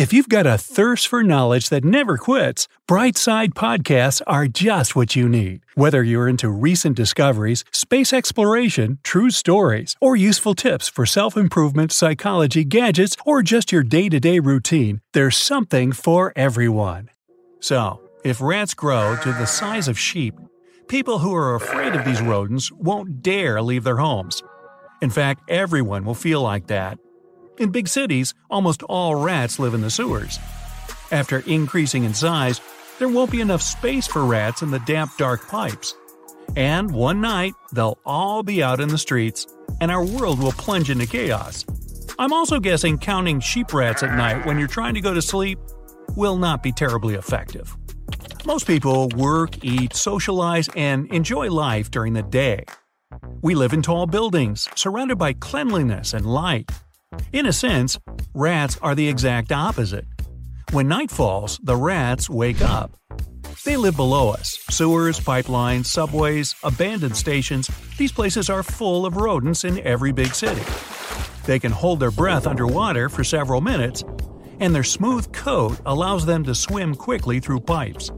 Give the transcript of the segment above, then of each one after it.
If you've got a thirst for knowledge that never quits, Brightside Podcasts are just what you need. Whether you're into recent discoveries, space exploration, true stories, or useful tips for self improvement, psychology, gadgets, or just your day to day routine, there's something for everyone. So, if rats grow to the size of sheep, people who are afraid of these rodents won't dare leave their homes. In fact, everyone will feel like that. In big cities, almost all rats live in the sewers. After increasing in size, there won't be enough space for rats in the damp, dark pipes. And one night, they'll all be out in the streets, and our world will plunge into chaos. I'm also guessing counting sheep rats at night when you're trying to go to sleep will not be terribly effective. Most people work, eat, socialize, and enjoy life during the day. We live in tall buildings, surrounded by cleanliness and light. In a sense, rats are the exact opposite. When night falls, the rats wake up. They live below us sewers, pipelines, subways, abandoned stations. These places are full of rodents in every big city. They can hold their breath underwater for several minutes, and their smooth coat allows them to swim quickly through pipes.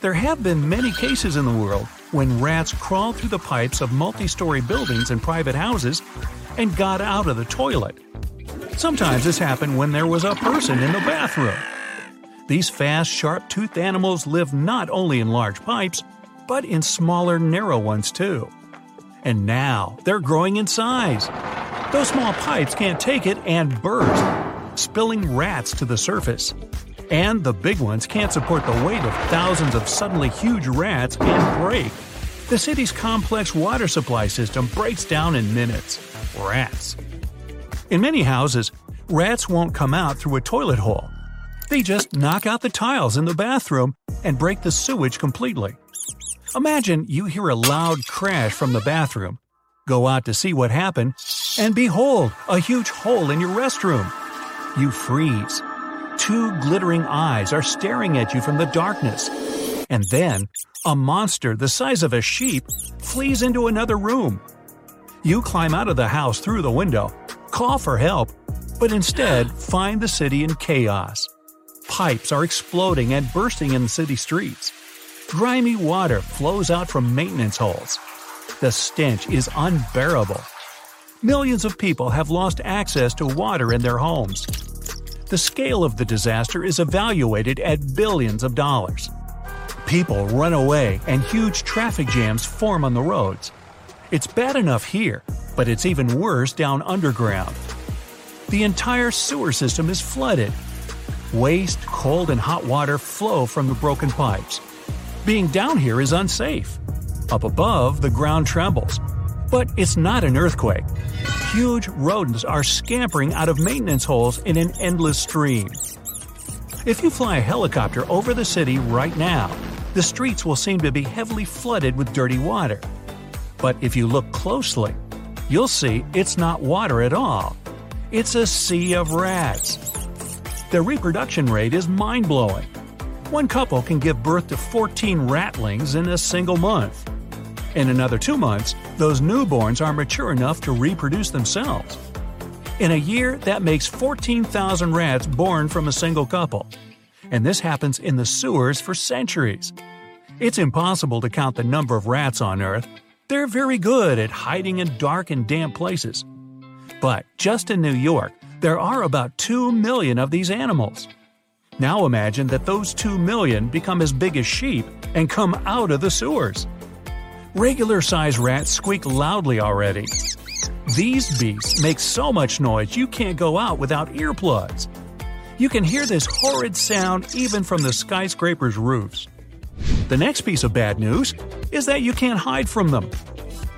There have been many cases in the world when rats crawled through the pipes of multi story buildings and private houses and got out of the toilet. Sometimes this happened when there was a person in the bathroom. These fast, sharp toothed animals live not only in large pipes, but in smaller, narrow ones too. And now they're growing in size. Those small pipes can't take it and burst, spilling rats to the surface. And the big ones can't support the weight of thousands of suddenly huge rats and break. The city's complex water supply system breaks down in minutes. Rats. In many houses, rats won't come out through a toilet hole. They just knock out the tiles in the bathroom and break the sewage completely. Imagine you hear a loud crash from the bathroom, go out to see what happened, and behold, a huge hole in your restroom. You freeze. Two glittering eyes are staring at you from the darkness. And then, a monster the size of a sheep flees into another room. You climb out of the house through the window, call for help, but instead find the city in chaos. Pipes are exploding and bursting in the city streets. Grimy water flows out from maintenance holes. The stench is unbearable. Millions of people have lost access to water in their homes. The scale of the disaster is evaluated at billions of dollars. People run away and huge traffic jams form on the roads. It's bad enough here, but it's even worse down underground. The entire sewer system is flooded. Waste, cold, and hot water flow from the broken pipes. Being down here is unsafe. Up above, the ground trembles. But it's not an earthquake. Huge rodents are scampering out of maintenance holes in an endless stream. If you fly a helicopter over the city right now, the streets will seem to be heavily flooded with dirty water. But if you look closely, you'll see it's not water at all. It's a sea of rats. Their reproduction rate is mind blowing. One couple can give birth to 14 ratlings in a single month. In another two months, those newborns are mature enough to reproduce themselves. In a year, that makes 14,000 rats born from a single couple. And this happens in the sewers for centuries. It's impossible to count the number of rats on Earth. They're very good at hiding in dark and damp places. But just in New York, there are about 2 million of these animals. Now imagine that those 2 million become as big as sheep and come out of the sewers. Regular sized rats squeak loudly already. These beasts make so much noise you can't go out without earplugs. You can hear this horrid sound even from the skyscraper's roofs. The next piece of bad news is that you can't hide from them.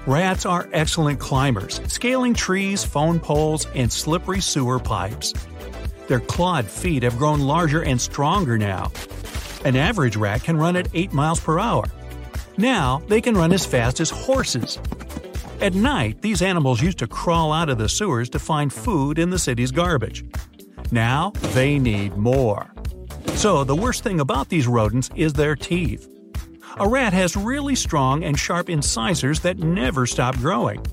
Rats are excellent climbers, scaling trees, phone poles, and slippery sewer pipes. Their clawed feet have grown larger and stronger now. An average rat can run at 8 miles per hour. Now they can run as fast as horses. At night, these animals used to crawl out of the sewers to find food in the city's garbage. Now they need more. So, the worst thing about these rodents is their teeth. A rat has really strong and sharp incisors that never stop growing.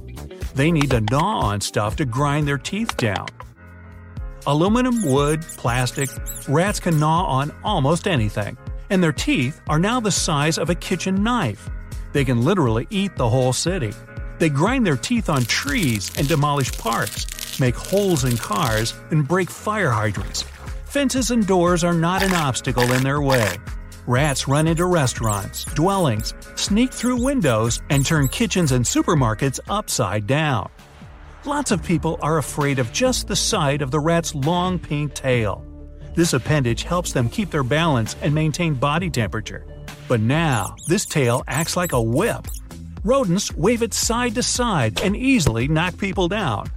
They need to gnaw on stuff to grind their teeth down. Aluminum, wood, plastic, rats can gnaw on almost anything, and their teeth are now the size of a kitchen knife. They can literally eat the whole city. They grind their teeth on trees and demolish parks, make holes in cars, and break fire hydrants. Fences and doors are not an obstacle in their way. Rats run into restaurants, dwellings, sneak through windows, and turn kitchens and supermarkets upside down. Lots of people are afraid of just the sight of the rat's long pink tail. This appendage helps them keep their balance and maintain body temperature. But now, this tail acts like a whip. Rodents wave it side to side and easily knock people down.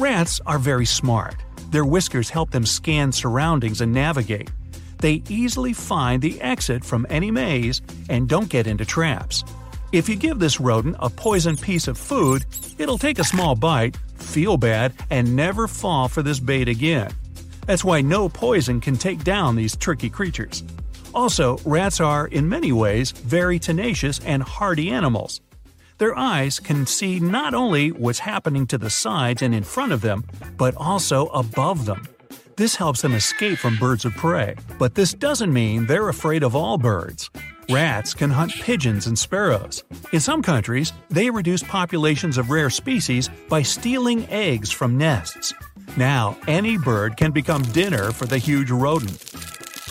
Rats are very smart. Their whiskers help them scan surroundings and navigate. They easily find the exit from any maze and don't get into traps. If you give this rodent a poisoned piece of food, it'll take a small bite, feel bad, and never fall for this bait again. That's why no poison can take down these tricky creatures. Also, rats are, in many ways, very tenacious and hardy animals. Their eyes can see not only what's happening to the sides and in front of them, but also above them. This helps them escape from birds of prey, but this doesn't mean they're afraid of all birds. Rats can hunt pigeons and sparrows. In some countries, they reduce populations of rare species by stealing eggs from nests. Now, any bird can become dinner for the huge rodent.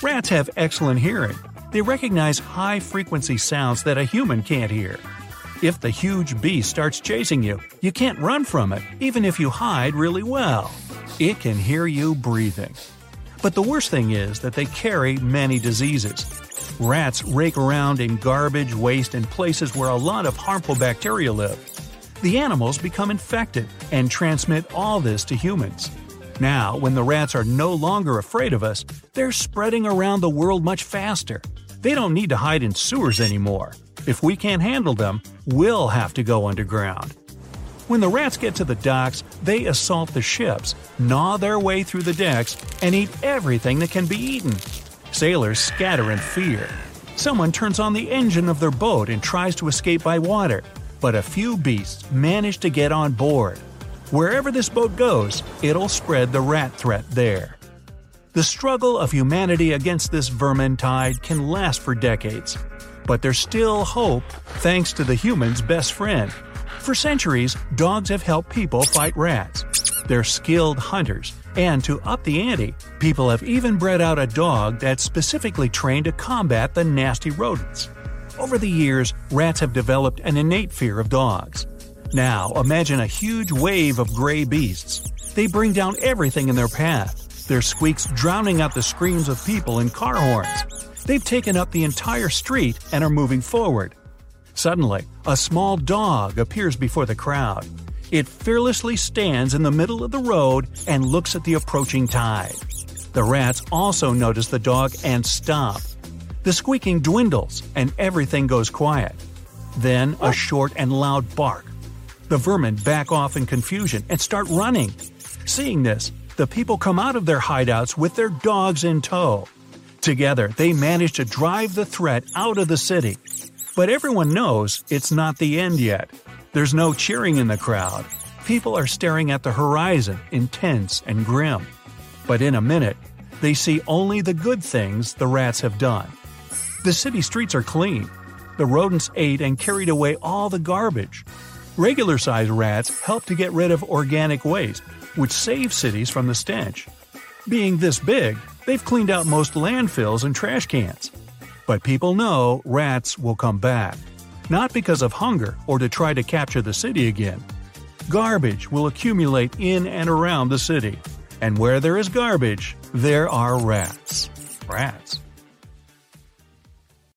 Rats have excellent hearing. They recognize high frequency sounds that a human can't hear. If the huge beast starts chasing you, you can't run from it, even if you hide really well. It can hear you breathing. But the worst thing is that they carry many diseases. Rats rake around in garbage, waste, and places where a lot of harmful bacteria live. The animals become infected and transmit all this to humans. Now, when the rats are no longer afraid of us, they're spreading around the world much faster. They don't need to hide in sewers anymore. If we can't handle them, we'll have to go underground. When the rats get to the docks, they assault the ships, gnaw their way through the decks, and eat everything that can be eaten. Sailors scatter in fear. Someone turns on the engine of their boat and tries to escape by water, but a few beasts manage to get on board. Wherever this boat goes, it'll spread the rat threat there. The struggle of humanity against this vermin tide can last for decades. But there's still hope thanks to the human's best friend. For centuries, dogs have helped people fight rats. They're skilled hunters, and to up the ante, people have even bred out a dog that's specifically trained to combat the nasty rodents. Over the years, rats have developed an innate fear of dogs. Now, imagine a huge wave of gray beasts. They bring down everything in their path, their squeaks drowning out the screams of people and car horns. They've taken up the entire street and are moving forward. Suddenly, a small dog appears before the crowd. It fearlessly stands in the middle of the road and looks at the approaching tide. The rats also notice the dog and stop. The squeaking dwindles and everything goes quiet. Then a short and loud bark. The vermin back off in confusion and start running. Seeing this, the people come out of their hideouts with their dogs in tow. Together, they manage to drive the threat out of the city. But everyone knows it's not the end yet. There's no cheering in the crowd. People are staring at the horizon, intense and grim. But in a minute, they see only the good things the rats have done. The city streets are clean. The rodents ate and carried away all the garbage. Regular sized rats help to get rid of organic waste, which saves cities from the stench. Being this big, they've cleaned out most landfills and trash cans. But people know rats will come back not because of hunger or to try to capture the city again. Garbage will accumulate in and around the city, and where there is garbage, there are rats. Rats.